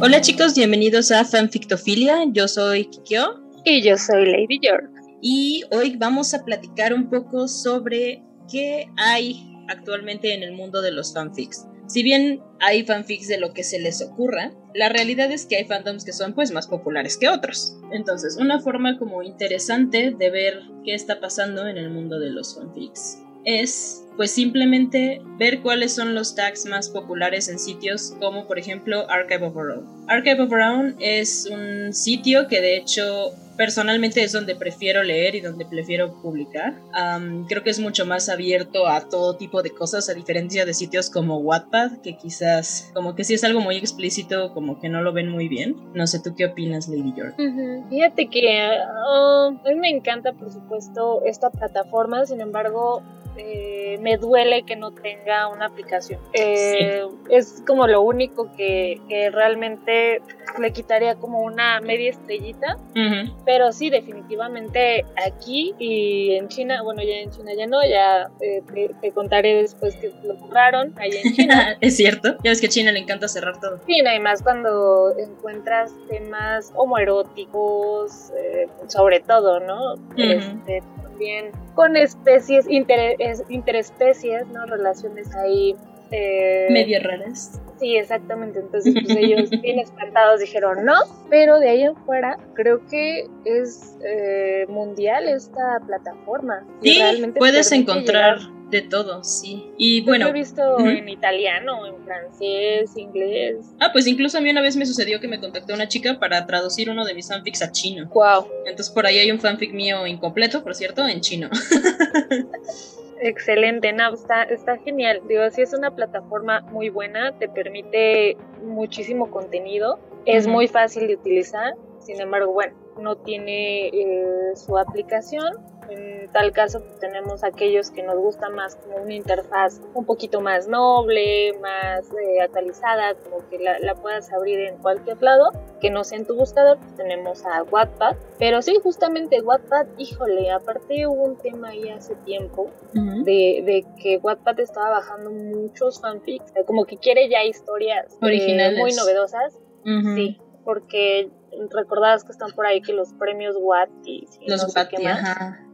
Hola chicos, bienvenidos a Fanfictofilia. Yo soy Kikyo. Y yo soy Lady York. Y hoy vamos a platicar un poco sobre qué hay actualmente en el mundo de los fanfics. Si bien hay fanfics de lo que se les ocurra, la realidad es que hay fandoms que son pues más populares que otros. Entonces, una forma como interesante de ver qué está pasando en el mundo de los fanfics es pues simplemente ver cuáles son los tags más populares en sitios como por ejemplo Archive of Our Own. Archive of Our Own es un sitio que de hecho personalmente es donde prefiero leer y donde prefiero publicar. creo que es mucho más abierto a todo tipo de cosas, a diferencia de sitios como Wattpad, que quizás como que si es algo muy explícito, como que no lo ven muy bien. No sé, ¿tú qué opinas, Lady York? Fíjate que oh, a mí me encanta, por supuesto, esta plataforma, sin embargo, eh, duele que no tenga una aplicación. Eh, es como lo único que, realmente le quitaría como una media estrellita. Pero sí, definitivamente aquí y en China, bueno, ya en China ya no, ya eh, te, contaré después que lo cerraron allá en China. es cierto, ya ves que a China le encanta cerrar todo. Sí, no, y más cuando encuentras temas homoeróticos, sobre todo, ¿no? Este, también con especies, interespecies, ¿no? Relaciones ahí. Eh, Medio raras. Sí, exactamente. Entonces, pues ellos bien espantados dijeron no, pero de ahí en fuera creo que es eh, mundial esta plataforma. Sí, puedes encontrar de todo, sí. Y bueno. Lo he visto en italiano, en francés, inglés. Ah, pues incluso a mí una vez me sucedió que me contactó una chica para traducir uno de mis fanfics a chino. Wow. Entonces por ahí hay un fanfic mío incompleto, por cierto, en chino. Excelente, no, está, está genial. Digo, sí es una plataforma muy buena, te permite muchísimo contenido, es muy fácil de utilizar, sin embargo, bueno, no tiene eh, su aplicación en tal caso pues, tenemos aquellos que nos gusta más como una interfaz un poquito más noble, más eh, actualizada, como que la, puedas abrir en cualquier lado, que no sea en tu buscador. Pues, tenemos a Wattpad, pero sí, justamente Wattpad, híjole, aparte hubo un tema ahí hace tiempo de, que Wattpad estaba bajando muchos fanfics, como que quiere ya historias eh, originales. muy novedosas. Sí, porque recordabas que están por ahí que los premios Watt y los no sé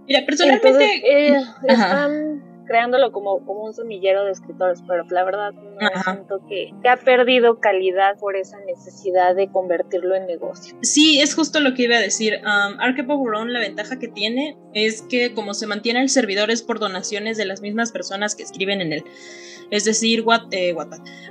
Mira, personalmente. Eh, están creándolo como, como un semillero de escritores, pero la verdad no siento que, ha perdido calidad por esa necesidad de convertirlo en negocio. Sí, es justo lo que iba a decir. Um, Archive la ventaja que tiene es que como se mantiene el servidor es por donaciones de las mismas personas que escriben en él. Es decir, What, eh,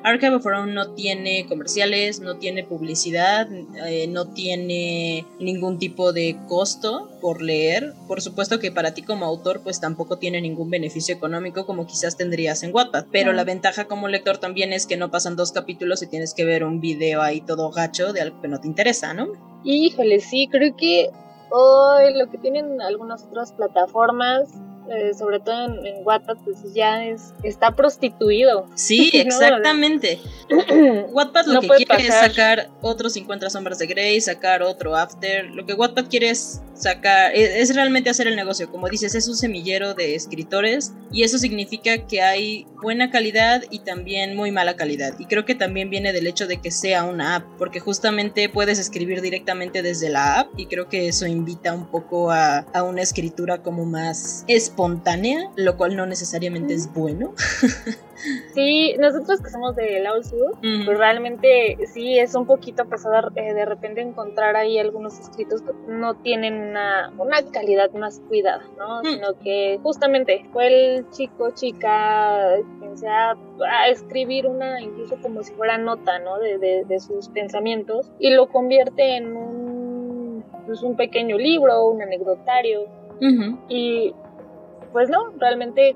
Archive of Our no tiene comerciales, no tiene publicidad, eh, no tiene ningún tipo de costo por leer. Por supuesto que para ti como autor pues tampoco tiene ningún beneficio económico como quizás tendrías en Wattpad. Pero la ventaja como lector también es que no pasan dos capítulos y tienes que ver un video ahí todo gacho de algo que no te interesa, ¿no? Híjole, sí, creo que hoy lo que tienen algunas otras plataformas eh, sobre todo en, en Wattpad, pues ya es, está prostituido. Sí, exactamente. Wattpad lo que quiere es sacar otros 50 sombras de Grey, sacar otro After. Lo que Wattpad quiere es sacar, es, es, realmente hacer el negocio. Como dices, es un semillero de escritores y eso significa que hay buena calidad y también muy mala calidad. Y creo que también viene del hecho de que sea una app, porque justamente puedes escribir directamente desde la app y creo que eso invita un poco a, a una escritura como más espontánea, lo cual no necesariamente es bueno. Sí, nosotros que somos de Laos Sur, pues realmente sí es un poquito pesado eh, de repente encontrar ahí algunos escritos que no tienen una, una calidad más cuidada, ¿no? Mm. Sino que justamente fue el chico, chica, quien sea, a escribir una, incluso como si fuera nota, ¿no? De, de, sus pensamientos y lo convierte en un, pues un pequeño libro, un anecdotario. Y pues no, realmente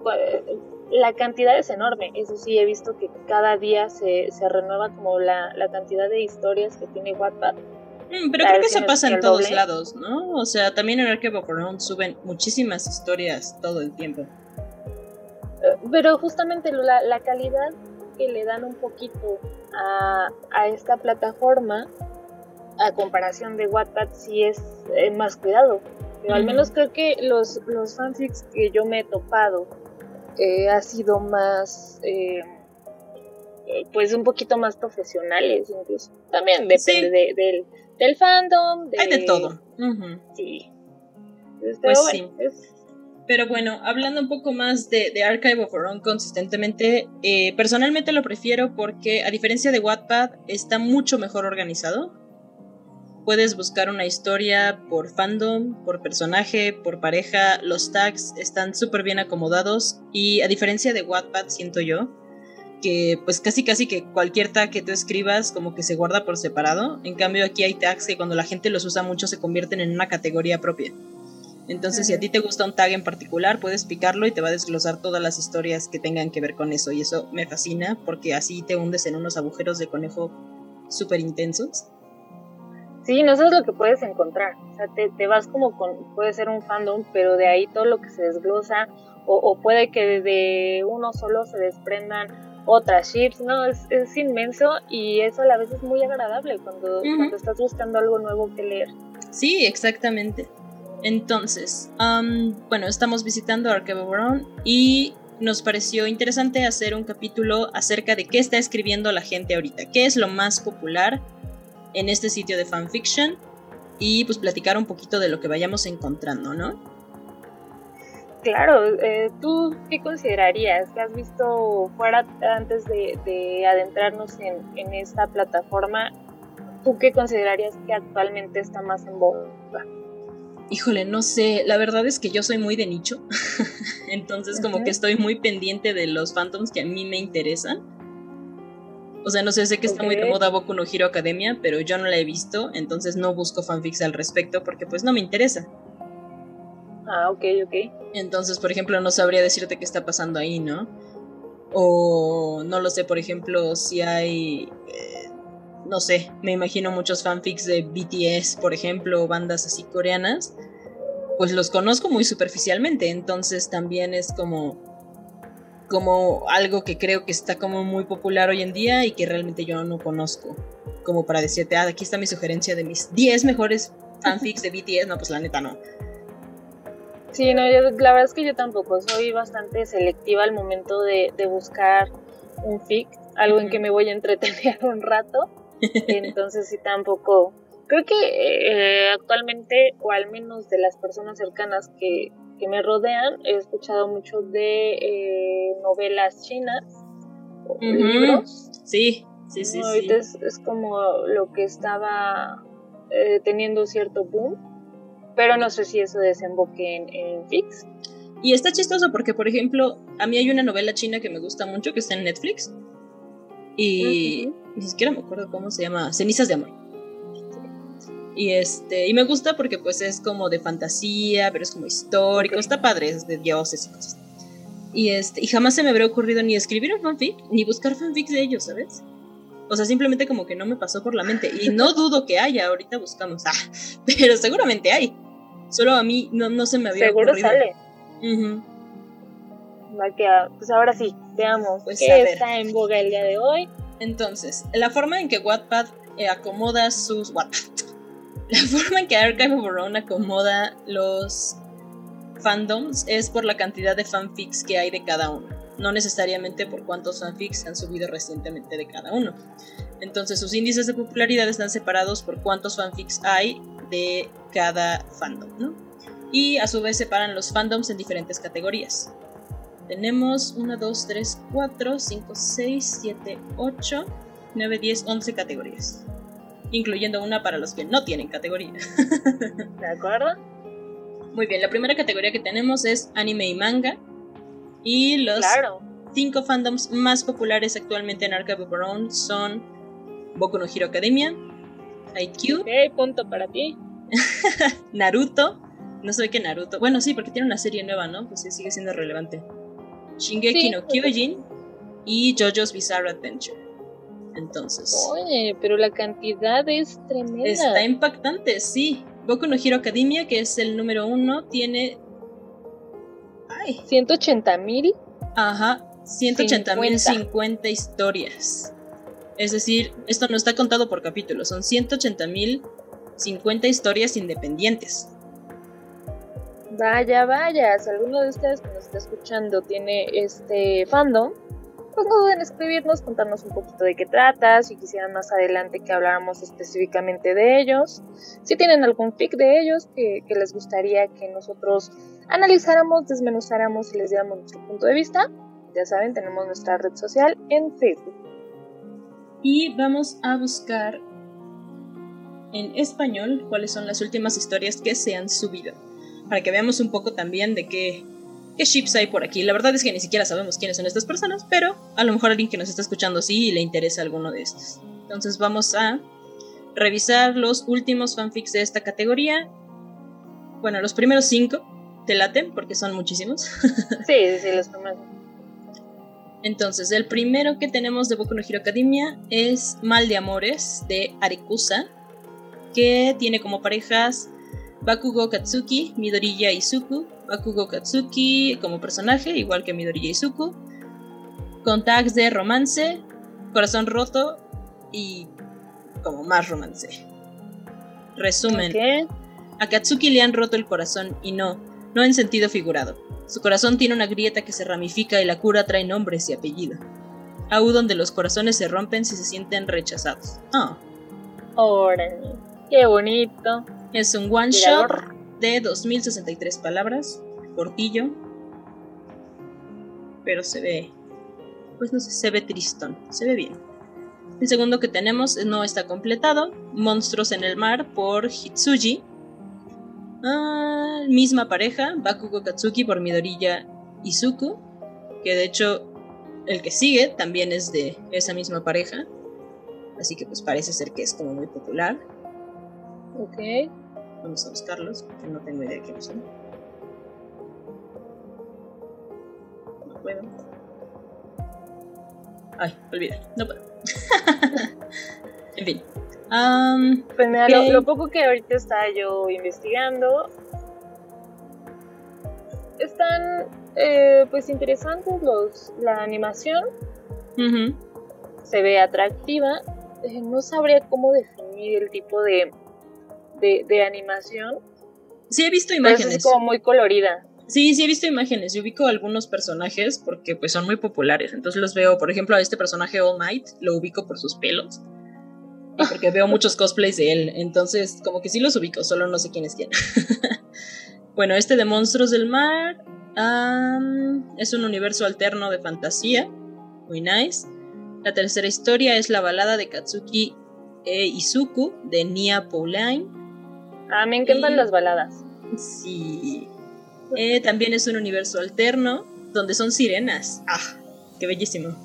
la cantidad es enorme. Eso sí, he visto que cada día se, se renueva como la, la, cantidad de historias que tiene Wattpad. Mm, pero creo que eso pasa en todos lados, ¿no? O sea, también en Archive of suben muchísimas historias todo el tiempo. Eh, pero justamente la, la calidad que le dan un poquito a, a esta plataforma, a comparación de Wattpad, sí es eh, más cuidado. Pero al menos creo que los, los fanfics que yo me he topado eh, ha sido más, eh, pues un poquito más profesionales incluso. También depende del, del fandom. Hay de todo. Sí. Pues sí. Pero bueno, hablando un poco más de, de Archive of Our Own consistentemente, eh, personalmente lo prefiero porque a diferencia de Wattpad está mucho mejor organizado. Puedes buscar una historia por fandom, por personaje, por pareja, los tags están súper bien acomodados y a diferencia de Wattpad siento yo, que pues casi casi que cualquier tag que tú escribas como que se guarda por separado. En cambio aquí hay tags que cuando la gente los usa mucho se convierten en una categoría propia. Entonces si a ti te gusta un tag en particular puedes picarlo y te va a desglosar todas las historias que tengan que ver con eso y eso me fascina porque así te hundes en unos agujeros de conejo súper intensos. Sí, no sabes lo que puedes encontrar. O sea, te, te, vas como con, puede ser un fandom, pero de ahí todo lo que se desglosa, o, o puede que de uno solo se desprendan otras chips, ¿no? Es, es, inmenso y eso a la vez es muy agradable cuando, cuando estás buscando algo nuevo que leer. Sí, exactamente. Entonces, bueno, estamos visitando Archive Brown y nos pareció interesante hacer un capítulo acerca de qué está escribiendo la gente ahorita, qué es lo más popular en este sitio de fanfiction y pues platicar un poquito de lo que vayamos encontrando, ¿no? claro, eh, ¿tú qué considerarías? ¿Qué has visto fuera antes de, adentrarnos en, esta plataforma? ¿Tú qué considerarías que actualmente está más en boga? Híjole, no sé, la verdad es que yo soy muy de nicho, entonces como que estoy muy pendiente de los fandoms que a mí me interesan. O sea, no sé, sé que está muy de moda Boku no Hero Academia, pero yo no la he visto, entonces no busco fanfics al respecto porque pues no me interesa. Ah, ok, ok. Entonces, por ejemplo, no sabría decirte qué está pasando ahí, ¿no? O no lo sé, por ejemplo, si hay... Eh, no sé, me imagino muchos fanfics de BTS, por ejemplo, o bandas así coreanas. Pues los conozco muy superficialmente, entonces también es como como algo que creo que está como muy popular hoy en día y que realmente yo no conozco. Como para decirte, ah, aquí está mi sugerencia de mis 10 mejores fanfics de BTS. No, pues la neta no. Sí, no, la verdad es que yo tampoco soy bastante selectiva al momento de, buscar un fic, algo en que me voy a entretener un rato. Entonces sí tampoco. Creo que eh, actualmente, o al menos de las personas cercanas que, me rodean, he escuchado mucho de eh, novelas chinas, o libros. Sí, sí, sí. Ahorita Es, como lo que estaba eh, teniendo cierto boom pero no sé si eso desemboque en, en Fix. Y está chistoso porque, por ejemplo, a mí hay una novela china que me gusta mucho que está en Netflix. Y ni siquiera me acuerdo cómo se llama. Cenizas de amor. Y este, y me gusta porque pues es como de fantasía, pero es como histórico, está padre, es de dioses y cosas. Y este, y jamás se me habría ocurrido ni escribir un fanfic, ni buscar fanfics de ellos, ¿sabes? O sea, simplemente como que no me pasó por la mente. Y no dudo que haya, ahorita buscamos. Ah, pero seguramente hay. Solo a mí no, no se me había Seguro sale. pues ahora sí, veamos pues qué está en boga el día de hoy. Entonces, la forma en que Wattpad eh, acomoda sus... Wattpad. La forma en que Archive of Our Own acomoda los fandoms es por la cantidad de fanfics que hay de cada uno, no necesariamente por cuántos fanfics han subido recientemente de cada uno. Entonces sus índices de popularidad están separados por cuántos fanfics hay de cada fandom, ¿no? Y a su vez separan los fandoms en diferentes categorías. Tenemos 1, 2, 3, 4, 5, 6, 7, 8, 9, 10, 11 categorías. Incluyendo una para los que no tienen categoría. ¿De acuerdo? Muy bien, la primera categoría que tenemos es anime y manga. Y los claro. cinco fandoms más populares actualmente en of Our son Boku no Hero Academia, IQ. Ok, punto para ti. Naruto. No sé qué Naruto. Bueno, sí, porque tiene una serie nueva, ¿no? Pues sí, sigue siendo relevante. Shingeki no Kyojin y JoJo's Bizarre Adventure. Entonces. Oye, pero la cantidad es tremenda. Está impactante, sí. Boku no Hero Academia, que es el número uno, tiene. Ay. 180 mil. Ajá, 180 mil 50 historias. Es decir, esto no está contado por capítulos, son 180.050 historias independientes. Vaya, vaya, si alguno de ustedes que nos está escuchando tiene este fandom, pues no duden en escribirnos, contarnos un poquito de qué trata, si quisieran más adelante que habláramos específicamente de ellos, si tienen algún fic de ellos que, que les gustaría que nosotros analizáramos, desmenuzáramos y les diéramos nuestro punto de vista. Ya saben, tenemos nuestra red social en Facebook. Y vamos a buscar en español cuáles son las últimas historias que se han subido. Para que veamos un poco también de qué, qué ships hay por aquí. La verdad es que ni siquiera sabemos quiénes son estas personas, pero a lo mejor alguien que nos está escuchando sí y le interesa alguno de estos. Entonces vamos a revisar los últimos fanfics de esta categoría. Bueno, los primeros cinco te laten porque son muchísimos. sí, sí, los primeros. Entonces, el primero que tenemos de Boku no Hero Academia es Mal de Amores de Arikusa, que tiene como parejas Bakugo Katsuki, Midoriya Izuku, Bakugo Katsuki como personaje, igual que Midoriya Izuku, con tags de romance, corazón roto y como más romance. Resumen. A Katsuki le han roto el corazón y no, no en sentido figurado. Su corazón tiene una grieta que se ramifica y la cura trae nombres y apellido. Aún donde los corazones se rompen si se sienten rechazados. Oh. Órale. Qué bonito. Es un one shot de 2063 palabras, cortillo. Pero se ve, pues no sé, se ve tristón, se ve bien. El segundo que tenemos no está completado, Monstruos en el Mar por Hitsuji. Ah, misma pareja, Bakugo Katsuki por Midoriya Izuku, que de hecho el que sigue también es de esa misma pareja, así que pues parece ser que es como muy popular. Ok. Vamos a buscarlos, porque no tengo idea de quiénes son. No puedo. Ay, olvida, no puedo. en fin. pues mira, lo, poco que ahorita estaba yo investigando están eh, pues interesantes los la animación se ve atractiva eh, no sabría cómo definir el tipo de de, animación. Sí, he visto imágenes. es como muy colorida. Sí, sí he visto imágenes. Yo ubico algunos personajes porque pues son muy populares. Entonces los veo, por ejemplo, a este personaje All Might, lo ubico por sus pelos. Y porque veo muchos cosplays de él. Entonces, como que sí los ubico, solo no sé quién es quién. bueno, este de Monstruos del Mar es un universo alterno de fantasía. Muy nice. La tercera historia es la balada de Katsuki e Izuku de Nia Pauline. Ah, me encantan las baladas. Sí. Eh, también es un universo alterno donde son sirenas. ¡Ah! ¡Qué bellísimo!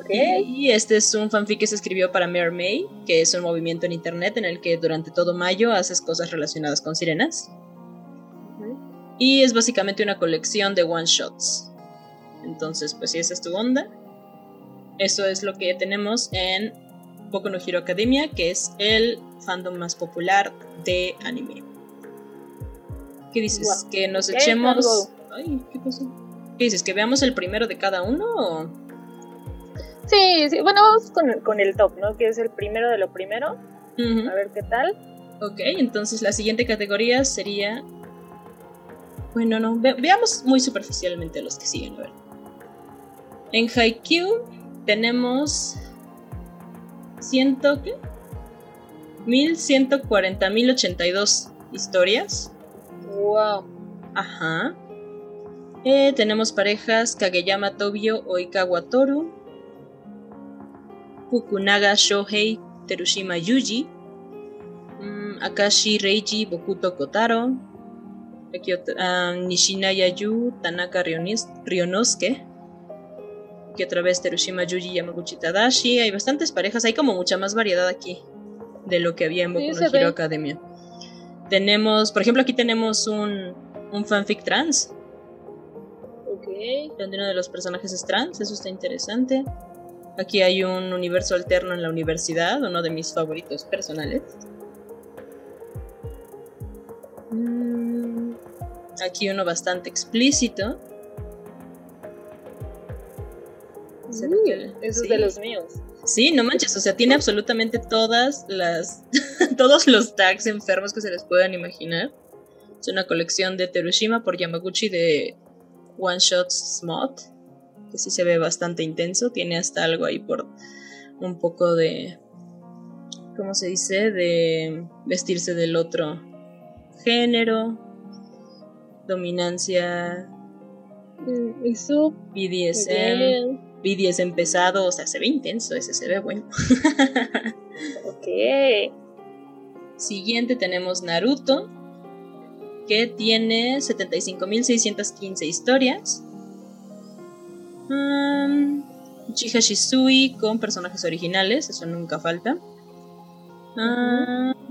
Okay. Y este es un fanfic que se escribió para May, que es un movimiento en internet en el que durante todo mayo haces cosas relacionadas con sirenas. Y es básicamente una colección de one shots. Entonces, pues si esa es tu onda, eso es lo que tenemos en Boku no Hero Academia, que es el fandom más popular de anime. ¿Qué dices? ¿Que nos echemos...? Ay, ¿qué pasó? ¿Qué dices? ¿Que veamos el primero de cada uno Sí, sí, bueno, vamos con, el top, ¿no? Que es el primero de lo primero. A ver qué tal. Ok, entonces la siguiente categoría sería... Bueno, no, veamos muy superficialmente los que siguen, a ver. En Haikyuu tenemos ciento, ¿qué? 1140, 1082 historias. Wow. Ajá. Eh, tenemos parejas Kageyama Tobio Oikawa Toru, Fukunaga Shohei Terushima Yuji, mm, Akashi Reiji Bokuto Kotaro, uh, Nishinaya Yu Tanaka Ryonosuke, que otra vez Terushima Yuji Yamaguchi Tadashi. Hay bastantes parejas, hay como mucha más variedad aquí de lo que había en Boku no Hero Academia. Tenemos, por ejemplo, aquí tenemos un, un fanfic trans. Ok. Donde uno de los personajes es trans, eso está interesante. Aquí hay un universo alterno en la universidad, uno de mis favoritos personales. Mm, aquí uno bastante explícito. Eso es de los míos. Sí, no manches, o sea, tiene absolutamente todas las. todos los tags enfermos que se les puedan imaginar. Es una colección de Terushima por Yamaguchi de One Shots Smot. que sí se ve bastante intenso. Tiene hasta algo ahí por un poco de. ¿Cómo se dice? De vestirse del otro género. Dominancia. Mm, Eso. BDSM. BDSM pesado. O sea, se ve intenso. Ese se ve bueno. ok. Siguiente tenemos Naruto. Que tiene 75.615 historias. Um, Uchiha Shisui con personajes originales, eso nunca falta.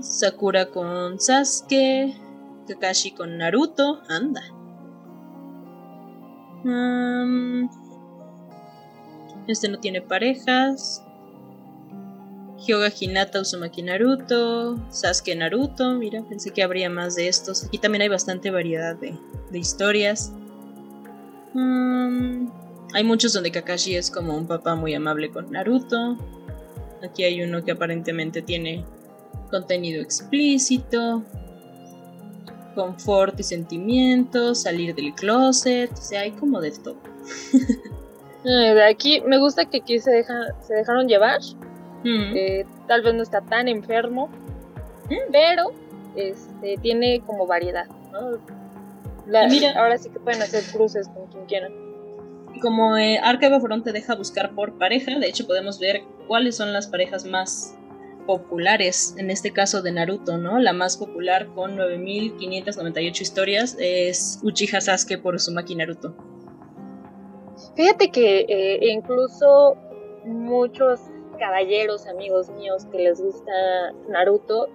Sakura con Sasuke. Kakashi con Naruto. Anda. Este no tiene parejas. Hyoga Hinata Uzumaki Naruto. Sasuke Naruto. Mira, pensé que habría más de estos. Aquí también hay bastante variedad de, historias. Hay muchos donde Kakashi es como un papá muy amable con Naruto. Aquí hay uno que aparentemente tiene contenido explícito, confort y sentimientos, salir del closet, o sea, hay como de todo. Eh, aquí me gusta que aquí se, se dejaron llevar. Mm. Eh, tal vez no está tan enfermo, mm. pero este, tiene como variedad. mira, ahora sí que pueden hacer cruces con quien quieran como eh, Archive te deja buscar por pareja, de hecho podemos ver cuáles son las parejas más populares, en este caso de Naruto, ¿no? La más popular con 9598 historias es Uchiha Sasuke por Uzumaki Naruto. Fíjate que eh, incluso muchos caballeros amigos míos que les gusta Naruto,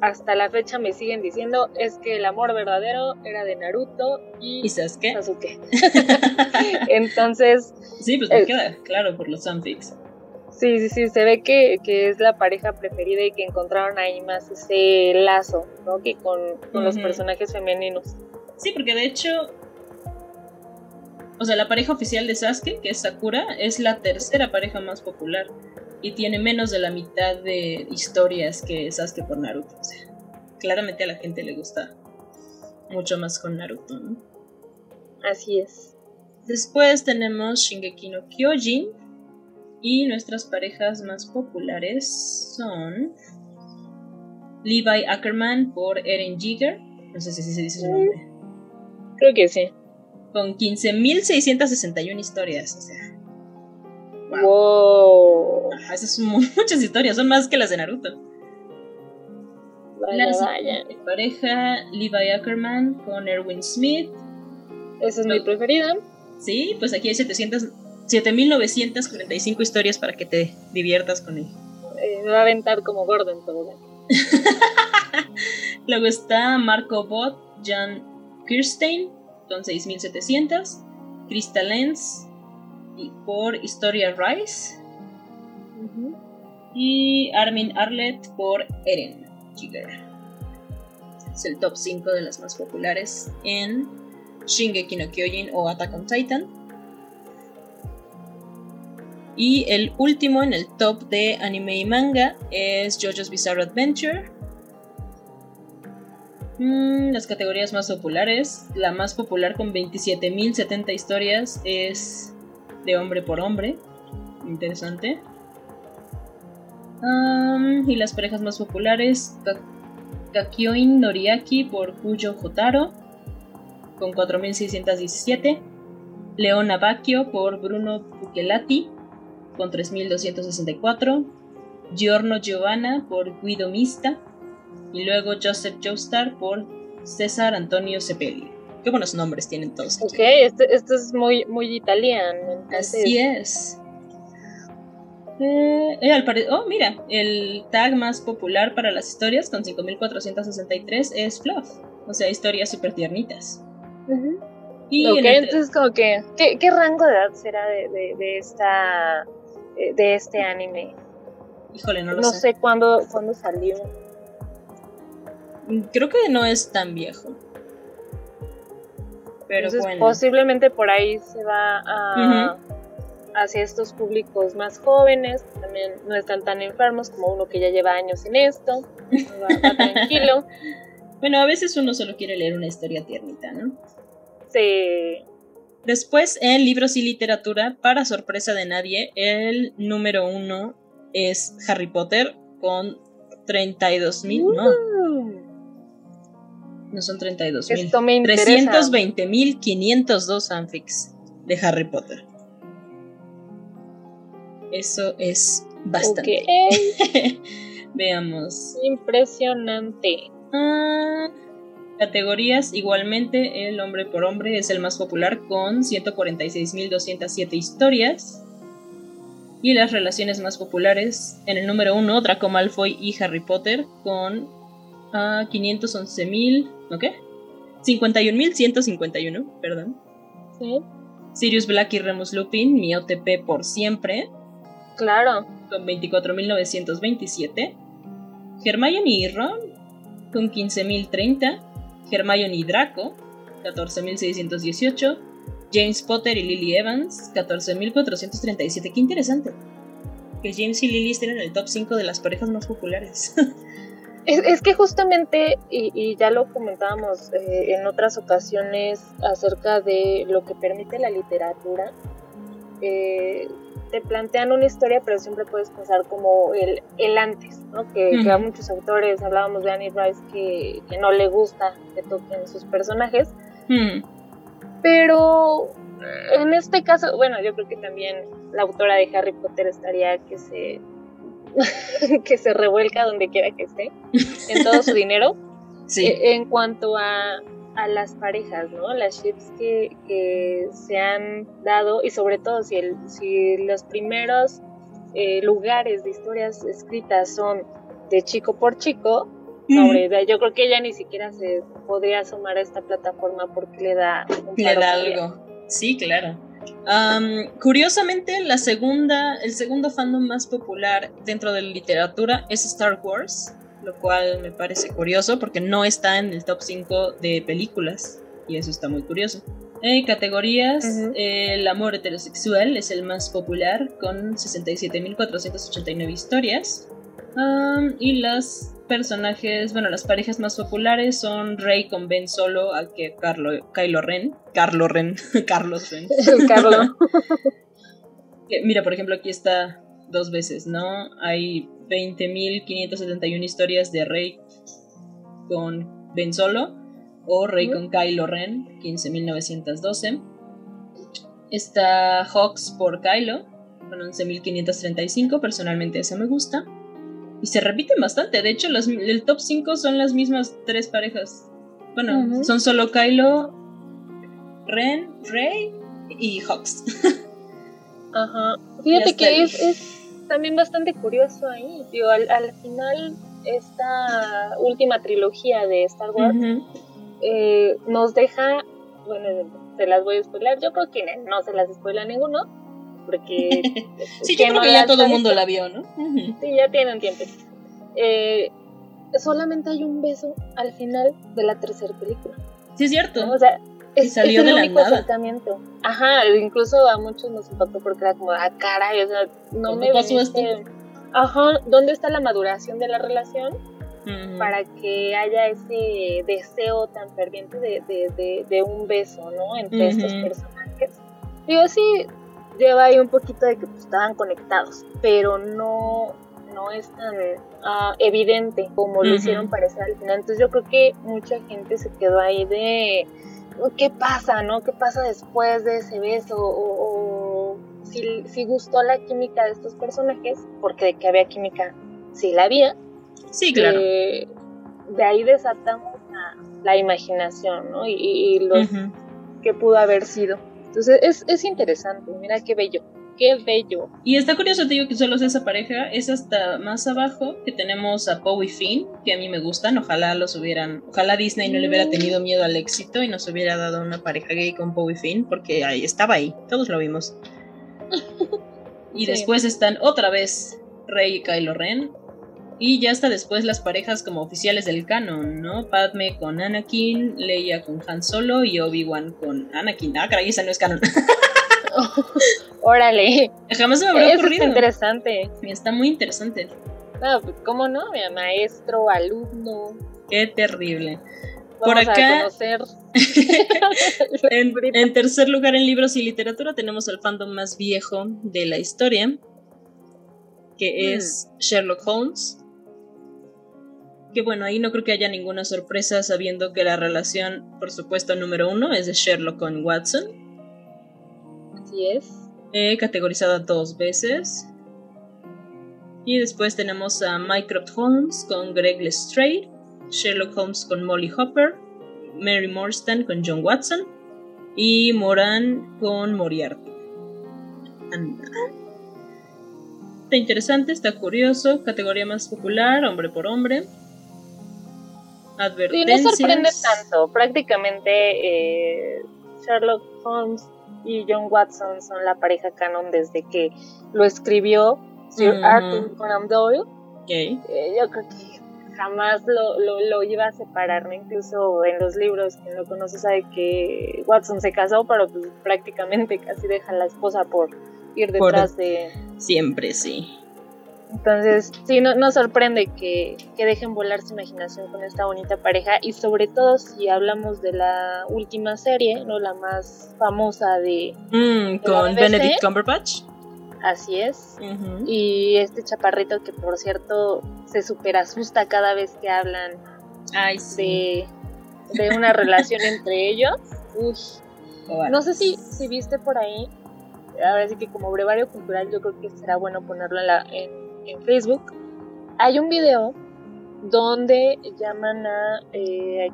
hasta la fecha me siguen diciendo es que el amor verdadero era de Naruto y, Sasuke. Entonces... Sí, pues me queda claro por los fanfics. Sí, sí, sí, se ve que, es la pareja preferida y que encontraron ahí más ese lazo, ¿no? Que con, los personajes femeninos. Sí, porque de hecho o sea, la pareja oficial de Sasuke, que es Sakura, es la tercera pareja más popular y tiene menos de la mitad de historias que Sasuke por Naruto. O sea, claramente a la gente le gusta mucho más con Naruto, ¿no? Así es. Después tenemos Shingeki no Kyojin y nuestras parejas más populares son Levi Ackerman por Eren Jigger, no sé si se dice su nombre. Creo que sí. Con 15.661 historias, o sea, Wow. esas son muchas historias, son más que las de Naruto. Vaya, vaya. pareja Levi Ackerman con Erwin Smith. Esa es mi preferida. Sí, pues aquí hay 700, 7945 historias para que te diviertas con él. Eh, me va a aventar como Gordon todo. Luego está Marco Bot, Jan Kirstein con 6700, Crystal Lens por Historia Rice. Y Armin Arlet por Eren Jigger. Es el top 5 de las más populares en Shingeki no Kyojin o Attack on Titan. Y el último en el top de anime y manga es JoJo's Bizarre Adventure. Mm, las categorías más populares. La más popular con 27.070 historias es de hombre por hombre. Interesante. y las parejas más populares, Kakyoin Noriaki por Kuyo Jotaro, con 4.617. Leona Bacchio por Bruno Puchelati, con 3.264. Giorno Giovanna por Guido Mista. Y luego Joseph Joestar por César Antonio Cepelli. Qué buenos nombres tienen todos. Ok, este, este, es muy, muy italiano. Así es. Eh, eh oh, mira, el tag más popular para las historias con 5463 es Fluff. O sea, historias súper tiernitas. y ok, entonces como que, ¿qué, rango de edad será de, de, esta eh, de este anime? Híjole, no lo sé. No sé cuándo, cuándo salió. Creo que no es tan viejo. Pero posiblemente por ahí se va a, hacia estos públicos más jóvenes, también no están tan enfermos como uno que ya lleva años en esto, va, tranquilo. bueno, a veces uno solo quiere leer una historia tiernita, ¿no? Sí. Después, en libros y literatura, para sorpresa de nadie, el número uno es Harry Potter con 32 mil, no. No son 32 mil. 320 mil 502 fanfics de Harry Potter. Eso es bastante. Veamos. Impresionante. Ah, categorías, igualmente, el hombre por hombre es el más popular con 146.207 historias. Y las relaciones más populares, en el número 1, Draco Malfoy y Harry Potter con uh, ah, 511.000, ¿no qué? 51.151, perdón. Sí. Sirius Black y Remus Lupin, mi OTP por siempre. Claro. Con 24.927. Hermione y Ron con 15.030. Hermione y Draco, 14.618. James Potter y Lily Evans, 14.437. Qué interesante. Que James y Lily estén en el top 5 de las parejas más populares. es, que justamente, y, ya lo comentábamos eh, en otras ocasiones acerca de lo que permite la literatura, eh, te plantean una historia, pero siempre puedes pensar como el, el antes, ¿no? Que, a muchos autores, hablábamos de Annie Rice, que, no le gusta que toquen sus personajes. Pero en este caso, bueno, yo creo que también la autora de Harry Potter estaría que se que se revuelca donde quiera que esté, en todo su dinero. Sí. E, en cuanto a, a las parejas, ¿no? Las ships que, se han dado y sobre todo si, el, si los primeros eh, lugares de historias escritas son de chico por chico, yo creo que ella ni siquiera se podría sumar a esta plataforma porque le da un Le da algo. Sí, claro. Curiosamente, la segunda, el segundo fandom más popular dentro de la literatura es Star Wars lo cual me parece curioso porque no está en el top 5 de películas y eso está muy curioso. En categorías, el amor heterosexual es el más popular con 67.489 historias. y los personajes, bueno, las parejas más populares son Rey con Ben Solo, al que Carlo, Kylo Ren, Carlo Ren, Carlos Ren. Carlo. Mira, por ejemplo, aquí está dos veces, ¿no? Hay 20.571 historias de Rey con Ben Solo o Rey con Kylo Ren, 15.912. Está Hawks por Kylo, con 11.535, personalmente ese me gusta. Y se repiten bastante, de hecho los, el top 5 son las mismas tres parejas. Bueno, son solo Kylo, Ren, Rey y Hawks. Ajá. Fíjate que es también bastante curioso ahí. Digo, al, final, esta última trilogía de Star Wars eh, nos deja, bueno, se las voy a spoiler, yo creo que no se las spoila ninguno, porque... sí, yo creo que ya todo el mundo la vio, ¿no? Sí, ya tienen tiempo. Eh, solamente hay un beso al final de la tercera película. Sí, es cierto. O sea, es, salió el único acercamiento. Ajá, incluso a muchos nos impactó porque era como, ah, caray, o sea, no me pasó esto? Ajá, ¿dónde está la maduración de la relación? Para que haya ese deseo tan ferviente de, un beso, ¿no? Entre estos personajes. Digo, sí, lleva ahí un poquito de que pues, estaban conectados, pero no, no es tan ah, evidente como lo hicieron parecer al final. Entonces yo creo que mucha gente se quedó ahí de qué pasa, ¿no? ¿Qué pasa después de ese beso? O, si, gustó la química de estos personajes, porque de que había química, sí la había. Sí, claro. Eh, de ahí desatamos la, imaginación, ¿no? Y, los que pudo haber sido. Entonces es, es interesante, mira qué bello qué bello. Y está curioso, te digo que solo es esa pareja, es hasta más abajo que tenemos a Poe y Finn, que a mí me gustan, ojalá los hubieran, ojalá Disney no le hubiera tenido miedo al éxito y nos hubiera dado una pareja gay con Poe y Finn, porque ahí estaba ahí, todos lo vimos. y después están otra vez Rey y Kylo Ren, y ya hasta después las parejas como oficiales del canon, ¿no? Padme con Anakin, Leia con Han Solo y Obi-Wan con Anakin. Ah, caray, esa no es canon. Órale. Jamás me habría ocurrido. Es interesante. Está muy interesante. No, pues cómo no, mi maestro, alumno. Qué terrible. Por acá, en, tercer lugar en libros y literatura tenemos el fandom más viejo de la historia, que mm. es Sherlock Holmes. Que bueno, ahí no creo que haya ninguna sorpresa sabiendo que la relación, por supuesto, número uno es de Sherlock con Watson. Así es. He categorizado dos veces. Y después tenemos a Mycroft Holmes con Greg Lestrade, Sherlock Holmes con Molly Hopper, Mary Morstan con John Watson y Moran con Moriarty. Está interesante, está curioso, categoría más popular, hombre por hombre. Advertencias. no sorprende tanto, prácticamente eh, Sherlock Holmes y John Watson son la pareja canon desde que lo escribió Sir Arthur Conan Doyle. Eh, yo creo que jamás lo, lo, iba a separar, incluso en los libros, quien lo conoce sabe que Watson se casó, pero pues prácticamente casi deja a la esposa por ir detrás de... Siempre, sí. Entonces, sí, no, nos sorprende que, dejen volar su imaginación con esta bonita pareja y sobre todo si hablamos de la última serie, no la más famosa de... Mm, con Benedict Cumberbatch. Así es. Y este chaparrito que por cierto se super asusta cada vez que hablan de, una relación entre ellos. Uy. No sé si, si viste por ahí, a ver si que como brevario cultural yo creo que será bueno ponerlo en, en, Facebook. Hay un video donde llaman a, eh,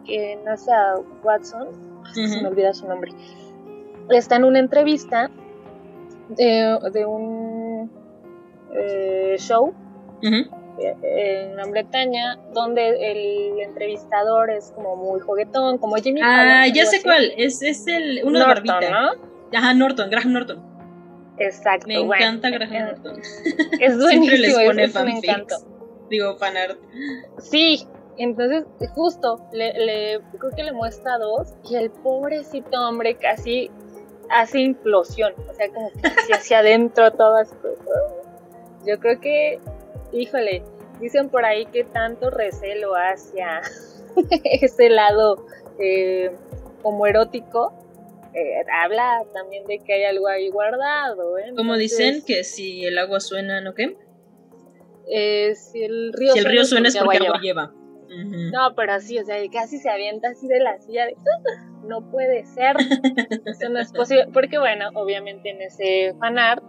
a Watson, se me olvida su nombre, está en una entrevista de, un eh, show eh, en Gran Bretaña donde el entrevistador es como muy juguetón, como Jimmy Ah, ya sé cuál, es, es el uno Norton, de barbita. ¿no? Ajá, Norton, Graham Norton. Exacto. Me encanta Graham Norton. Es buenísimo, les pone es, me encanta. Digo, fanart. Sí, entonces justo le, le, creo que le muestra dos y el pobrecito hombre casi hace implosión, o sea, como que hacia, hacia adentro todas Yo creo que, híjole, dicen por ahí que tanto recelo hacia ese lado eh, como erótico, eh, habla también de que hay algo ahí guardado. ¿eh? Como dicen que si el agua suena, ¿no qué? Eh, si el río si el río suena, es porque agua lleva. No, pero sí, o sea, casi se avienta así de la silla de no puede ser, eso no es posible, porque bueno, obviamente en ese fanart,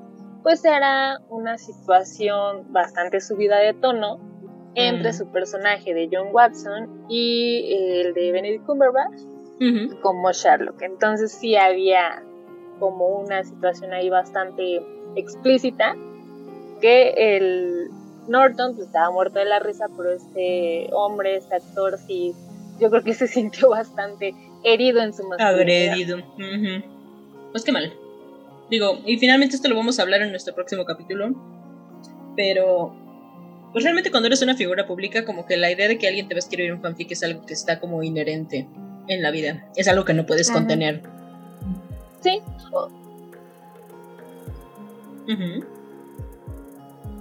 pues era una situación bastante subida de tono entre su personaje de John Watson y el de Benedict Cumberbatch como Sherlock. Entonces sí había como una situación ahí bastante explícita que el Norton pues, estaba muerto de la risa, pero este hombre, este actor sí, yo creo que se sintió bastante herido en su masculinidad. Agredido. Pues qué mal. Digo, y finalmente esto lo vamos a hablar en nuestro próximo capítulo. Pero, pues realmente cuando eres una figura pública, como que la idea de que alguien te va a escribir un fanfic es algo que está como inherente en la vida. Es algo que no puedes contener. Sí.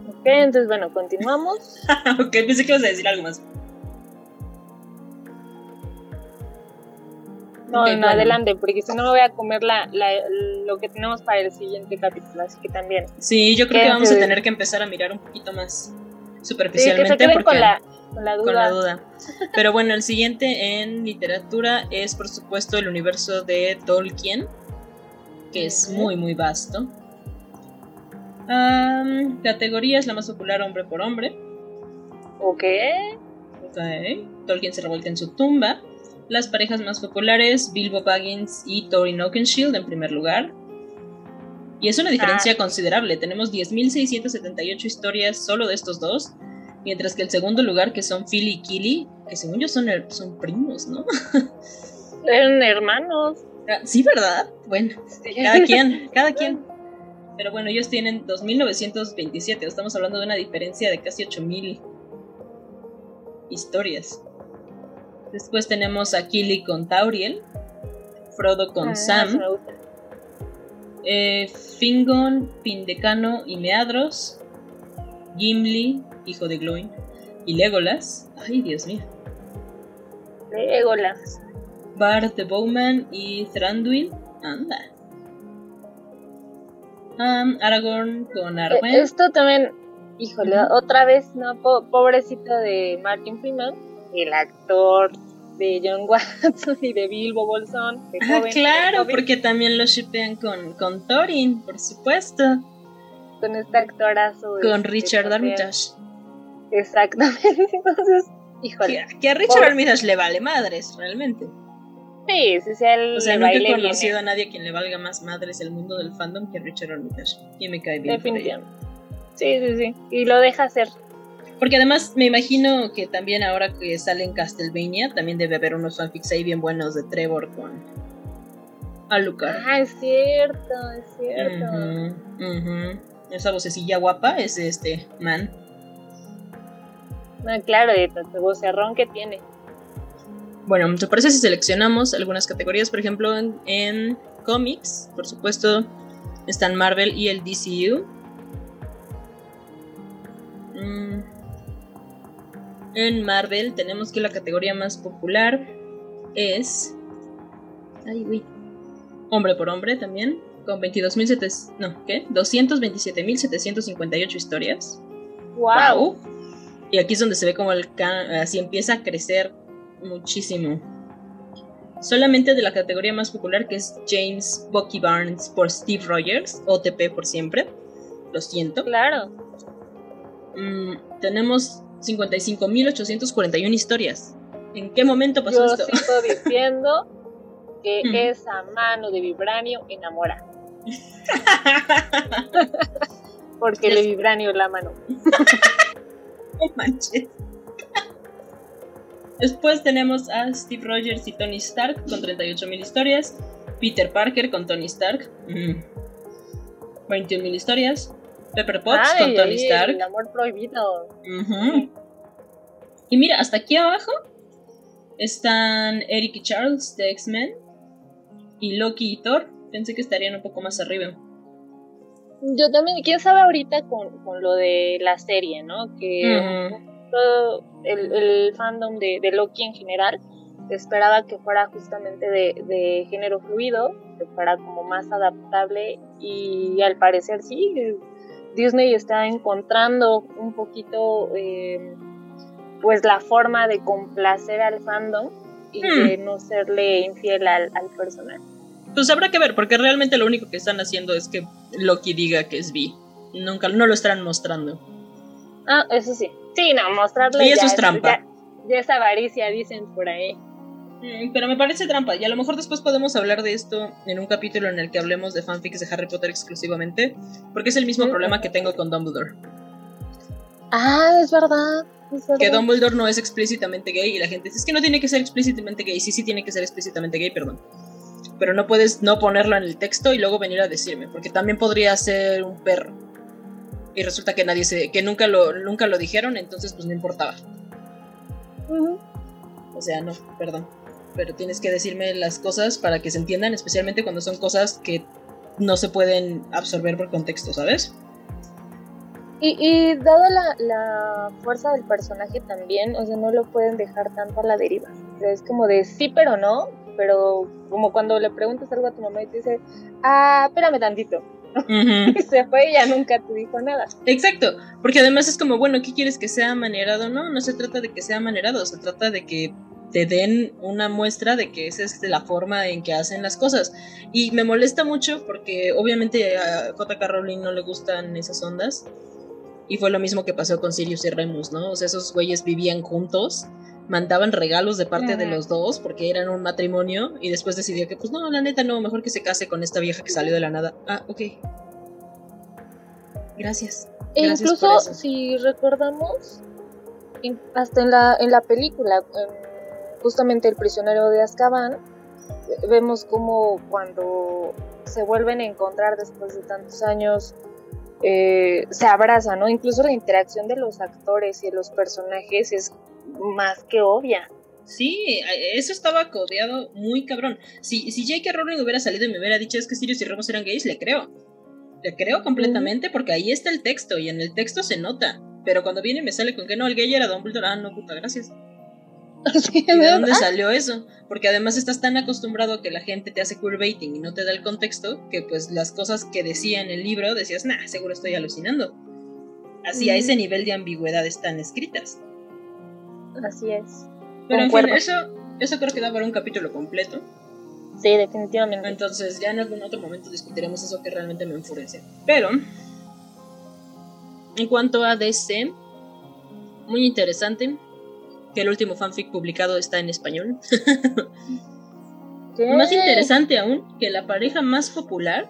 Ok, entonces bueno, continuamos. ok, pensé que ibas a decir algo más. No, no, adelante, porque si no me voy a comer la, lo que tenemos para el siguiente capítulo, así que también. Sí, yo creo que vamos a tener que empezar a mirar un poquito más superficialmente. porque, con, la, con, la duda. Pero bueno, el siguiente en literatura es por supuesto el universo de Tolkien, que es muy, muy vasto. categoría es la más popular hombre por hombre. Ok. Ok. Tolkien se revuelve en su tumba. Las parejas más populares, Bilbo Baggins y Thorin Oakenshield en primer lugar. Y es una diferencia ah. considerable, tenemos 10.678 historias solo de estos dos, mientras que el segundo lugar, que son Phil y Killy, que según yo son, son primos, ¿no? Eran hermanos. Ah, sí, ¿verdad? Bueno, cada quien, cada quien. Pero bueno, ellos tienen 2.927, estamos hablando de una diferencia de casi 8.000 historias. Después tenemos a Killy con Tauriel, Frodo con ah, Sam, eh, Fingon, Pindecano y Meadros, Gimli, hijo de Gloin, y Legolas. Ay, Dios mío. Legolas. Bart the Bowman y Thranduil. Anda. Aragorn con eh, Arwen. Esto también, híjole, otra vez, ¿no? pobrecito de Martin Freeman, el actor de John Watson y de Bilbo Bolsón. Ah, claro, porque también lo shipean con, con Thorin, por supuesto. Con este actorazo. Con este, Richard Armitage. Exactamente, entonces, híjole. Que, a Richard Armitage le vale madres, realmente. Sí, sí, sí, él O sea, nunca he conocido a nadie a quien le valga más madres el mundo del fandom que Richard Armitage. Y me cae bien. Definitivamente. Sí, sí, sí. Y lo deja hacer. Porque además me imagino que también ahora que sale en Castlevania, también debe haber unos fanfics ahí bien buenos de Trevor con Alucard. Ah, es cierto, es cierto. Esa vocecilla guapa es este man. Ah, claro, de tanto vocerrón que tiene. Bueno, ¿te parece si seleccionamos algunas categorías? Por ejemplo, en, cómics, por supuesto, están Marvel y el DCU. Mm. En Marvel tenemos que la categoría más popular es... Ay, uy. Hombre por hombre también, con 22.700... No, ¿qué? 227.758 historias. Wow. Y aquí es donde se ve como el así empieza a crecer muchísimo. Solamente de la categoría más popular que es James Bucky Barnes por Steve Rogers, OTP por siempre. Lo siento. Claro. Mm, tenemos 55.841 historias. ¿En qué momento pasó Yo esto? sigo diciendo que esa mano de vibranio enamora. Porque el vibranio la mano. no manches. Después tenemos a Steve Rogers y Tony Stark con 38.000 historias. Peter Parker con Tony Stark. 21.000 mm. historias. Pepper Potts con Tony Stark. El amor prohibido. Y mira, hasta aquí abajo están Eric y Charles de X-Men. Y Loki y Thor. Pensé que estarían un poco más arriba. Yo también, quién sabe ahorita con, con lo de la serie, ¿no? Que todo el, fandom de, Loki en general esperaba que fuera justamente de, género fluido, que fuera como más adaptable y al parecer sí, Disney está encontrando un poquito eh, pues la forma de complacer al fandom y hmm. de no serle infiel al, al personaje. Pues habrá que ver, porque realmente lo único que están haciendo es que Loki diga que es bi. Nunca, no lo están mostrando. Ah, eso sí. Sí, no, mostrarle. Y eso es trampa. Ya, es avaricia, dicen por ahí. Mm, pero me parece trampa. Y a lo mejor después podemos hablar de esto en un capítulo en el que hablemos de fanfics de Harry Potter exclusivamente. Porque es el mismo problema que tengo con Dumbledore. Ah, es verdad. Que Dumbledore no es explícitamente gay y la gente dice, es que no tiene que ser explícitamente gay. Sí, sí tiene que ser explícitamente gay, perdón. Pero no puedes no ponerlo en el texto y luego venir a decirme, porque también podría ser un perro y resulta que nadie se, que nunca lo, nunca lo dijeron, entonces pues no importaba. O sea, no, perdón. Pero tienes que decirme las cosas para que se entiendan, especialmente cuando son cosas que no se pueden absorber por contexto, ¿sabes? Y, y dado la, la, fuerza del personaje también, o sea, no lo pueden dejar tanto a la deriva. es como de sí, pero no, pero como cuando le preguntas algo a tu mamá y te dice, ah, espérame tantito. y se fue y ya nunca te dijo nada. Exacto, porque además es como, bueno, ¿qué quieres que sea manerado? No, no se trata de que sea manerado, se trata de que te den una muestra de que esa es la forma en que hacen las cosas. Y me molesta mucho porque obviamente a JK Rowling no le gustan esas ondas. Y fue lo mismo que pasó con Sirius y Remus, ¿no? O sea, esos güeyes vivían juntos mandaban regalos de parte de los dos porque eran un matrimonio y después decidió que pues no, la neta no, mejor que se case con esta vieja que salió de la nada. Ah, ok. Gracias. E incluso si recordamos, hasta en la, en la película, justamente el prisionero de Azkaban, vemos como cuando se vuelven a encontrar después de tantos años, eh, se abrazan, ¿no? Incluso la interacción de los actores y de los personajes es más que obvia. Sí, eso estaba codeado muy cabrón. Si, si J.K. Rowling hubiera salido y me hubiera dicho es que Sirius y Remus eran gays, le creo. Le creo completamente porque ahí está el texto y en el texto se nota. Pero cuando viene y me sale con que no, el gay era Dumbledore, ah, no, puta, gracias. de dónde salió eso? Porque además estás tan acostumbrado a que la gente te hace queerbaiting y no te da el contexto que pues las cosas que decía en el libro decías, nah, seguro estoy alucinando. Así a ese nivel de ambigüedad están escritas. Así es. Pero en fin, eso, eso creo que da para un capítulo completo. Sí, definitivamente. Entonces ya en algún otro momento discutiremos eso que realmente me enfurece. Pero, en cuanto a DC, muy interesante que el último fanfic publicado está en español. Más interesante aún, que la pareja más popular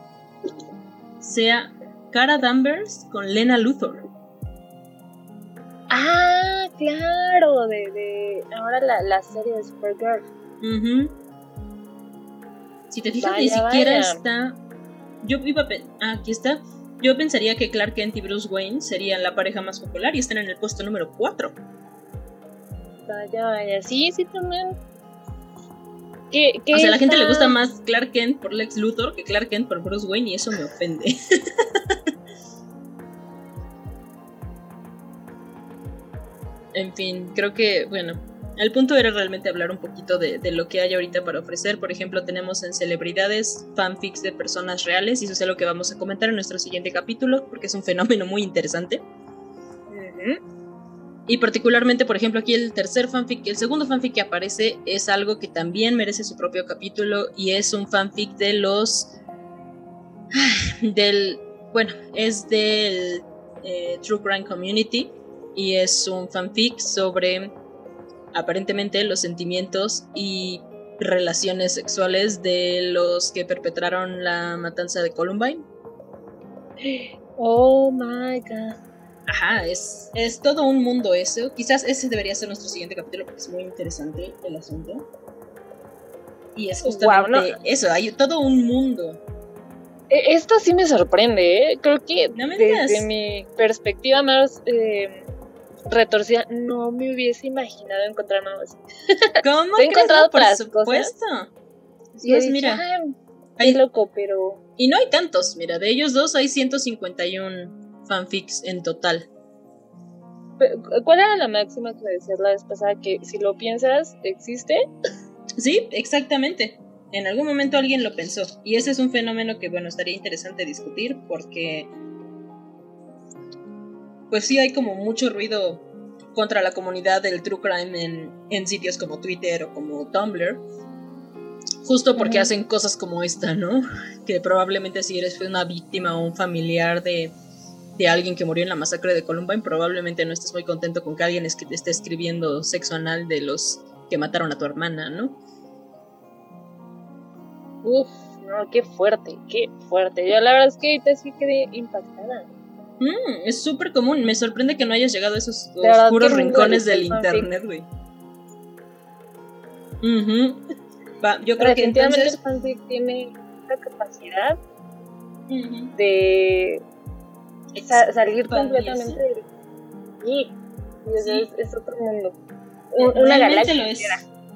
sea Cara Danvers con Lena Luthor. Ah, claro, de, de ahora la, la serie de Supergirl. Si te fijas, ni siquiera está. Yo iba a. Ah, aquí está. Yo pensaría que Clark Kent y Bruce Wayne serían la pareja más popular y están en el puesto número 4. Vaya, vaya. Sí, sí, también. o sea, a la gente le gusta más Clark Kent por Lex Luthor que Clark Kent por Bruce Wayne y eso me ofende. en fin, creo que, bueno, el punto era realmente hablar un poquito de, lo que hay ahorita para ofrecer. Por ejemplo, tenemos en celebridades fanfics de personas reales y eso es lo que vamos a comentar en nuestro siguiente capítulo porque es un fenómeno muy interesante. Y particularmente, por ejemplo, aquí el tercer fanfic, el segundo fanfic que aparece es algo que también merece su propio capítulo y es un fanfic de los... del... Bueno, es del eh, True Crime Community y es un fanfic sobre aparentemente los sentimientos y relaciones sexuales de los que perpetraron la matanza de Columbine. Oh my god. Ajá, es, es todo un mundo eso. Quizás ese debería ser nuestro siguiente capítulo porque es muy interesante el asunto. Y es justamente eso, hay todo un mundo. E, esto sí me sorprende, ¿eh? Creo que desde mi perspectiva más eh, retorcida, no me hubiese imaginado encontrar nada así. ¿Cómo? He encontrado por supuesto. pues mira, hay loco, pero. Y no hay tantos, mira, de ellos dos hay 151 fanfics en total. ¿Cuál era la máxima que decías la vez pasada? Que si lo piensas, ¿existe? Sí, exactamente. En algún momento alguien lo pensó. Y ese es un fenómeno que, bueno, estaría interesante discutir porque pues sí hay como mucho ruido contra la comunidad del true crime en, sitios como Twitter o como Tumblr. Justo porque hacen cosas como esta, ¿no? Que probablemente si eres una víctima o un familiar de, alguien que murió en la masacre de Columbine, probablemente no estés muy contento con que alguien esté escribiendo sexo anal de los que mataron a tu hermana, ¿no? Uf, no, qué fuerte, qué fuerte. Yo la verdad es que ahorita sí quedé impactada. Mm, es súper común. Me sorprende que no hayas llegado a esos oscuros rincones del internet, güey. yo creo que entonces... el fanfic tiene la capacidad de salir completamente del... Sí, es, otro mundo. una galaxia. Lo es.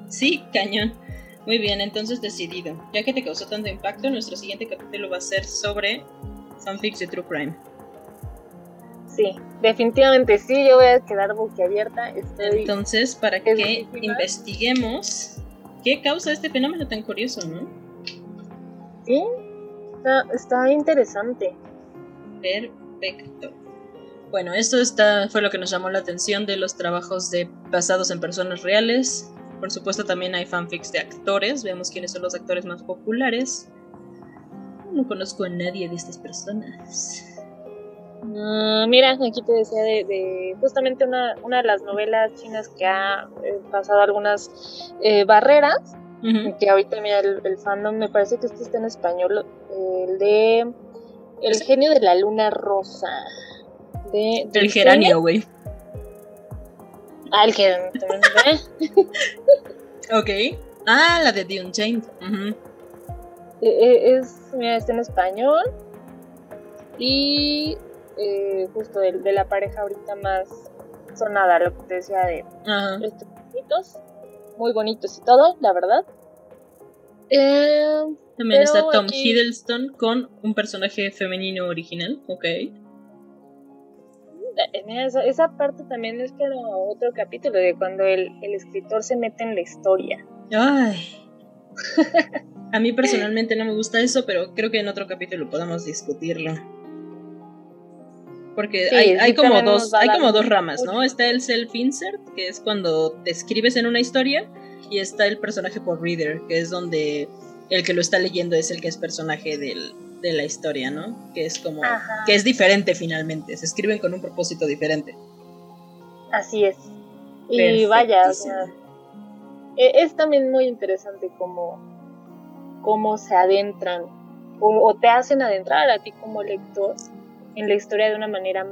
Sí, cañón. Muy bien, entonces decidido. Ya que te causó tanto impacto, nuestro siguiente capítulo va a ser sobre fanfics de True Crime sí, definitivamente sí, yo voy a quedar boquiabierta. Entonces, para que investiguemos qué causa este fenómeno tan curioso, ¿no? Sí, está, interesante. Perfecto. Bueno, esto está, fue lo que nos llamó la atención de los trabajos de, basados en personas reales. Por supuesto, también hay fanfics de actores. Veamos quiénes son los actores más populares. No conozco a nadie de estas personas. Ah, mira, aquí te decía de, justamente una, una, de las novelas chinas que ha eh, pasado algunas eh, barreras, que ahorita mira el, fandom, me parece que este está en español, el de El genio de la luna rosa. De, el geranio, güey. Ah, el geranio ok. Ah, la de The Unchained. E, es, mira, está en español. Y eh, justo de, la pareja ahorita más sonada, lo que te decía de estos bonitos, muy bonitos y todo, la verdad. Eh, También está Tom Hiddleston con un personaje femenino original, ok. esa, esa parte también es para otro capítulo, de cuando el, el escritor se mete en la historia. Ay. A mí personalmente no me gusta eso, pero creo que en otro capítulo podemos discutirlo. Porque hay, como dos, hay como dos ramas, ¿no? Está el self-insert, que es cuando te escribes en una historia, y está el personaje por reader, que es donde el que lo está leyendo es el que es personaje del, de la historia, ¿no? Que es como, que es diferente finalmente, se escriben con un propósito diferente. Así es. Y vaya, o sea, e, es también muy interesante cómo, cómo se adentran o, te hacen adentrar a ti como lector en la historia de una manera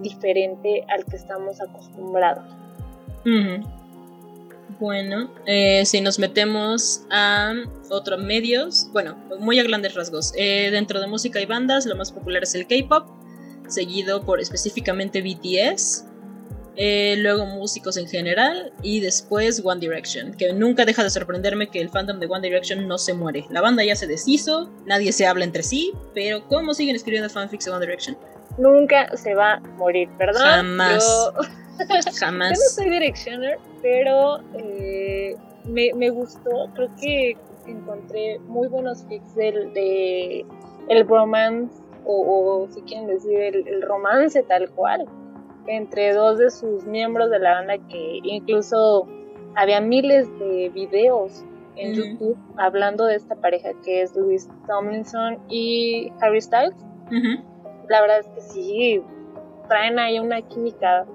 diferente al que estamos acostumbrados. Bueno, eh, si nos metemos a otros medios, bueno, muy a grandes rasgos. Eh, dentro de música y bandas, lo más popular es el K-pop, seguido por específicamente BTS, eh, luego músicos en general y después One Direction, que nunca deja de sorprenderme que el fandom de One Direction no se muere. La banda ya se deshizo, nadie se habla entre sí, pero ¿cómo siguen escribiendo fanfics de One Direction? Nunca se va a morir, perdón. Jamás. Jamás. Yo no soy Directioner, pero eh, me, gustó. Creo que encontré muy buenos fics del de el romance, o, si quieren decir, el, romance tal cual, entre dos de sus miembros de la banda, que incluso había miles de videos en YouTube hablando de esta pareja que es Louis Tomlinson y Harry Styles. La verdad es que sí, traen ahí una química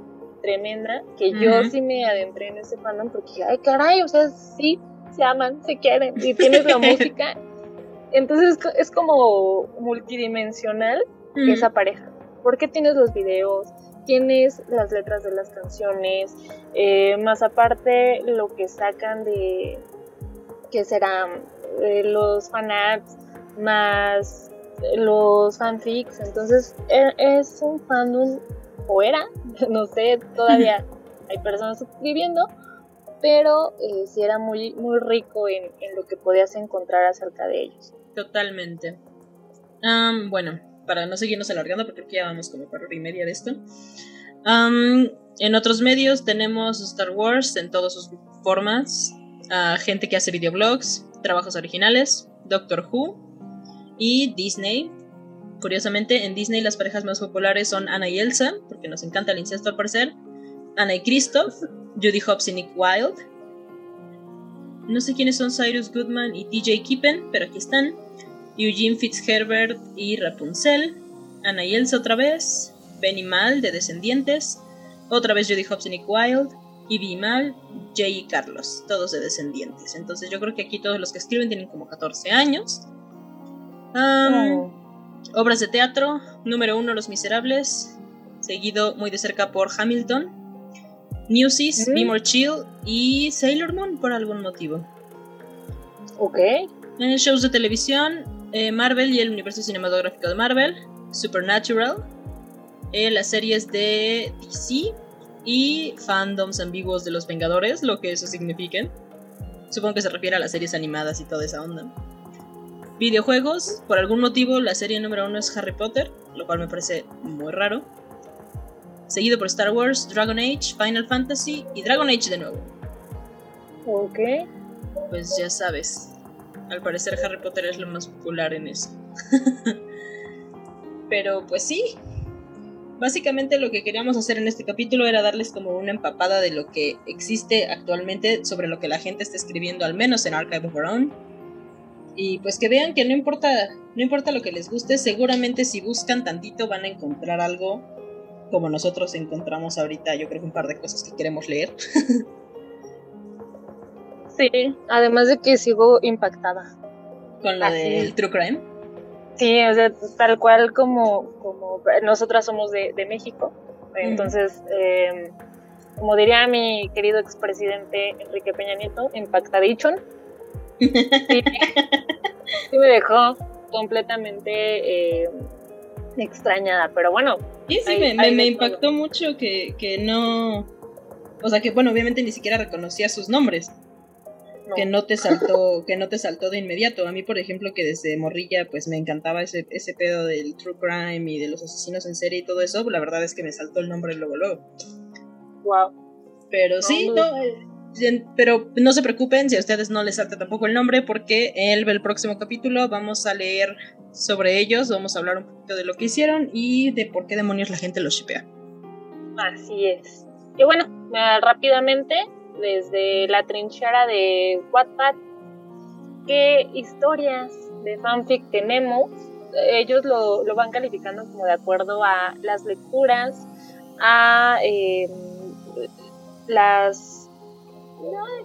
tremenda, que yo sí me adentré en ese fandom porque, ay, caray, o sea, sí, se aman, se quieren y tienes la música. Entonces es como multidimensional esa pareja. Porque tienes los videos, tienes las letras de las canciones, eh, más aparte lo que sacan de, que serán eh, los fanarts, más los fanfics. Entonces e, es un fandom o era, no sé, todavía hay personas suscribiendo, pero eh, sí era muy, muy rico en, lo que podías encontrar acerca de ellos. Totalmente. bueno, para no seguirnos alargando, porque ya vamos como para hora y media de esto. en otros medios tenemos Star Wars en todas sus formas, gente que hace videoblogs, trabajos originales, Doctor Who y Disney, Curiosamente, en Disney las parejas más populares son Anna y Elsa, porque nos encanta el incesto al parecer, Anna y Christoph, Judy Hobbs y Nick Wilde. No sé quiénes son Cyrus Goodman y TJ Kippen, pero aquí están. Eugene Fitzherbert y Rapunzel, Anna y Elsa otra vez, Benny Mal de Descendientes, otra vez Judy Hobbs y Nick Wilde, Ivy Mal, Jay y Carlos, todos de Descendientes. Entonces yo creo que aquí todos los que escriben tienen como 14 años. Oh. Obras de teatro, número uno Los Miserables, seguido muy de cerca por Hamilton, Newsies, Be More Chill y Sailor Moon por algún motivo. Ok. En shows de televisión, eh, Marvel y el universo cinematográfico de Marvel, Supernatural, eh, las series de DC y fandoms ambiguos de los Vengadores, lo que eso signifique. Supongo que se refiere a las series animadas y toda esa onda. Videojuegos, por algún motivo la serie número uno es Harry Potter, lo cual me parece muy raro. Seguido por Star Wars, Dragon Age, Final Fantasy y Dragon Age de nuevo. Ok. Pues ya sabes, al parecer Harry Potter es lo más popular en eso. Pero pues sí, básicamente lo que queríamos hacer en este capítulo era darles como una empapada de lo que existe actualmente sobre lo que la gente está escribiendo, al menos en Archive of Our Own y pues que vean que no importa, no importa lo que les guste, seguramente si buscan tantito van a encontrar algo como nosotros encontramos ahorita, yo creo que un par de cosas que queremos leer. sí, además de que sigo impactada. Con lo del True Crime. Sí, o sea, tal cual como, como nosotras somos de, México, entonces, em, como diría mi querido expresidente Enrique Peña Nieto, impactadichon. Sí, me dejó completamente eh, extrañada, pero bueno. Sí, sí, me, impactó mucho que, que no... O sea que, bueno, obviamente ni siquiera reconocía sus nombres. Que no te saltó, que no te saltó de inmediato. A mí, por ejemplo, que desde morrilla, pues me encantaba ese, ese pedo del true crime y de los asesinos en serie y todo eso, la verdad es que me saltó el nombre luego luego. Wow. Pero sí, no, eh, pero no se preocupen si a ustedes no les salta tampoco el nombre, porque el, el próximo capítulo vamos a leer sobre ellos, vamos a hablar un poquito de lo que hicieron y de por qué demonios la gente los shipea. Así es. Y bueno, rápidamente, desde la trinchera de Wattpad, ¿qué historias de fanfic tenemos? Ellos lo, van calificando como de acuerdo a las lecturas, a em, las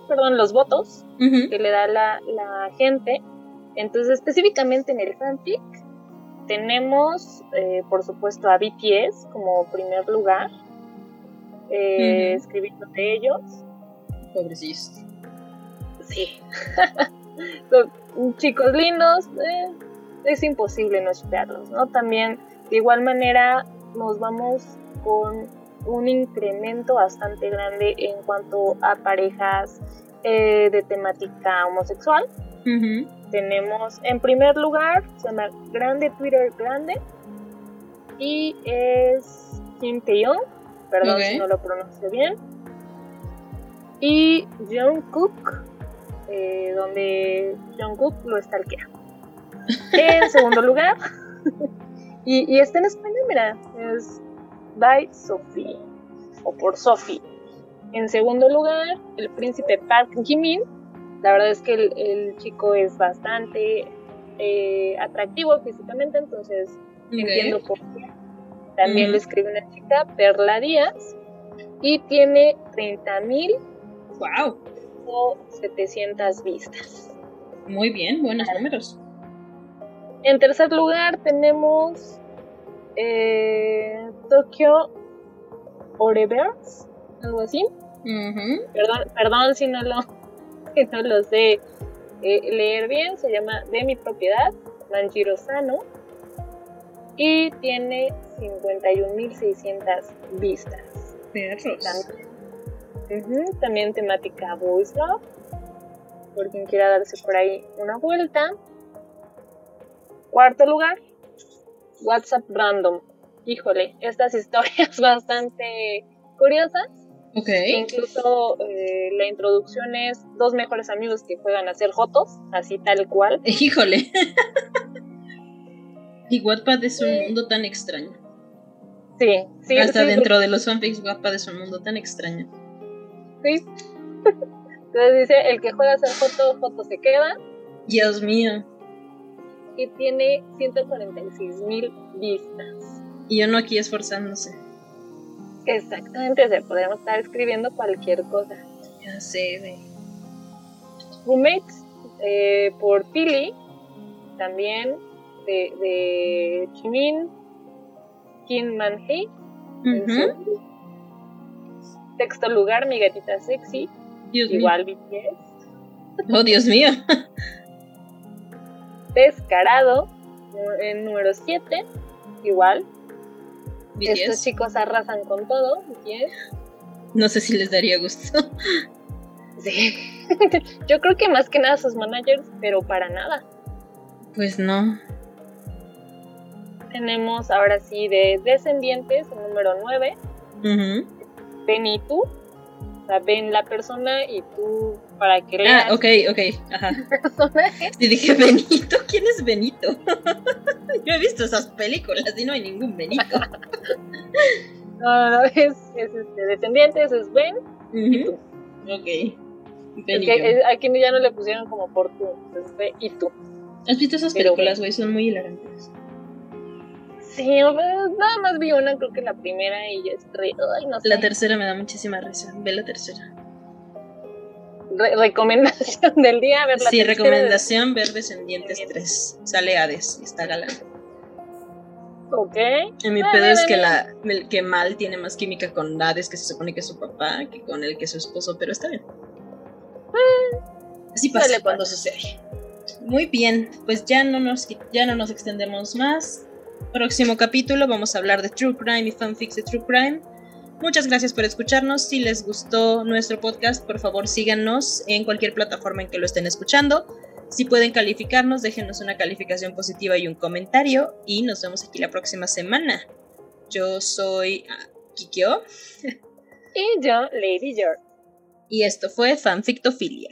perdón, los votos que le da la, la, gente. Entonces, específicamente en el fanfic, tenemos, eh, por supuesto, a BTS como primer lugar, eh, escribiendo de ellos. Pobrecillos. Sí. chicos lindos, eh, es imposible no esperarlos, ¿no? También, de igual manera, nos vamos con un incremento bastante grande en cuanto a parejas eh, de temática homosexual. Tenemos en primer lugar, se llama Grande Twitter Grande y es Kim Taeyong, perdón si no lo pronuncio bien, y Jungkook, eh, donde Jungkook lo estalquea. En segundo lugar, y, y está en español, mira, es by Sophie, o por Sophie. En segundo lugar, el príncipe Park Jimin. La verdad es que el, chico es bastante eh, atractivo físicamente, entonces entiendo por qué. También lo escribe una chica, Perla Díaz, y tiene 30 mil wow. o 700 vistas. Muy bien, buenos números. En tercer lugar tenemos eh, Tokyo Oreverse, algo así. perdón, perdón si no lo, no lo sé eh, leer bien, se llama De mi propiedad, Manjiro Sano, y tiene 51.600 vistas. También, también temática Voice Love, por quien quiera darse por ahí una vuelta. Cuarto lugar, WhatsApp Random. Híjole, estas historias bastante curiosas. Ok. incluso eh, la introducción es dos mejores amigos que juegan a ser jotos, así tal cual. Híjole. y Wattpad es un mundo tan extraño. Sí, sí. Hasta dentro de los fanfics, Wattpad es un mundo tan extraño. Sí. Entonces dice, el que juega a ser joto, joto se queda. Dios mío que tiene 146 mil vistas. Y uno aquí esforzándose. Exactamente, o sea, podemos estar escribiendo cualquier cosa. Ya sé, güey. Roommates eh, por Pili, también de, de Chimin Kim Man Hee. Sexto lugar, mi gatita sexy. igual BTS. Oh, Dios mío. Descarado, en número 7, igual. Estos chicos arrasan con todo, No sé si les daría gusto. Sí. Yo creo que más que nada sus managers, pero para nada. Pues no. Tenemos ahora sí de descendientes, el número 9. Uh tú ven la persona y tú para que leas. Ah, ok, ok, ajá. Y dije, Benito, ¿quién es Benito? Yo he visto esas películas y no hay ningún Benito. no, no, es, es este, Descendientes, es Ben y tú. Ok. Benito. aquí ya no le pusieron como por tú, es Ben y tú. ¿Has visto esas películas, güey? Son muy hilarantes. Sí, nada más vi una, creo que la primera y ya es re... Ay, no sé. La tercera me da muchísima risa. Ve la tercera. recomendación del día, ver la Sí, recomendación, ver Descendientes 3. Sale Hades y está galán. Ok. Y mi pedo es que, la, que Mal tiene más química con Hades, que se supone que es su papá, que con el que es su esposo, pero está bien. Así pasa cuando sucede. Muy bien, pues ya no nos, ya no nos extendemos más próximo capítulo vamos a hablar de True Crime y fanfics de True Crime. Muchas gracias por escucharnos. Si les gustó nuestro podcast, por favor síganos en cualquier plataforma en que lo estén escuchando. Si pueden calificarnos, déjenos una calificación positiva y un comentario. Y nos vemos aquí la próxima semana. Yo soy ah, Kikyo. y yo, Lady George. Y esto fue Fanfictofilia.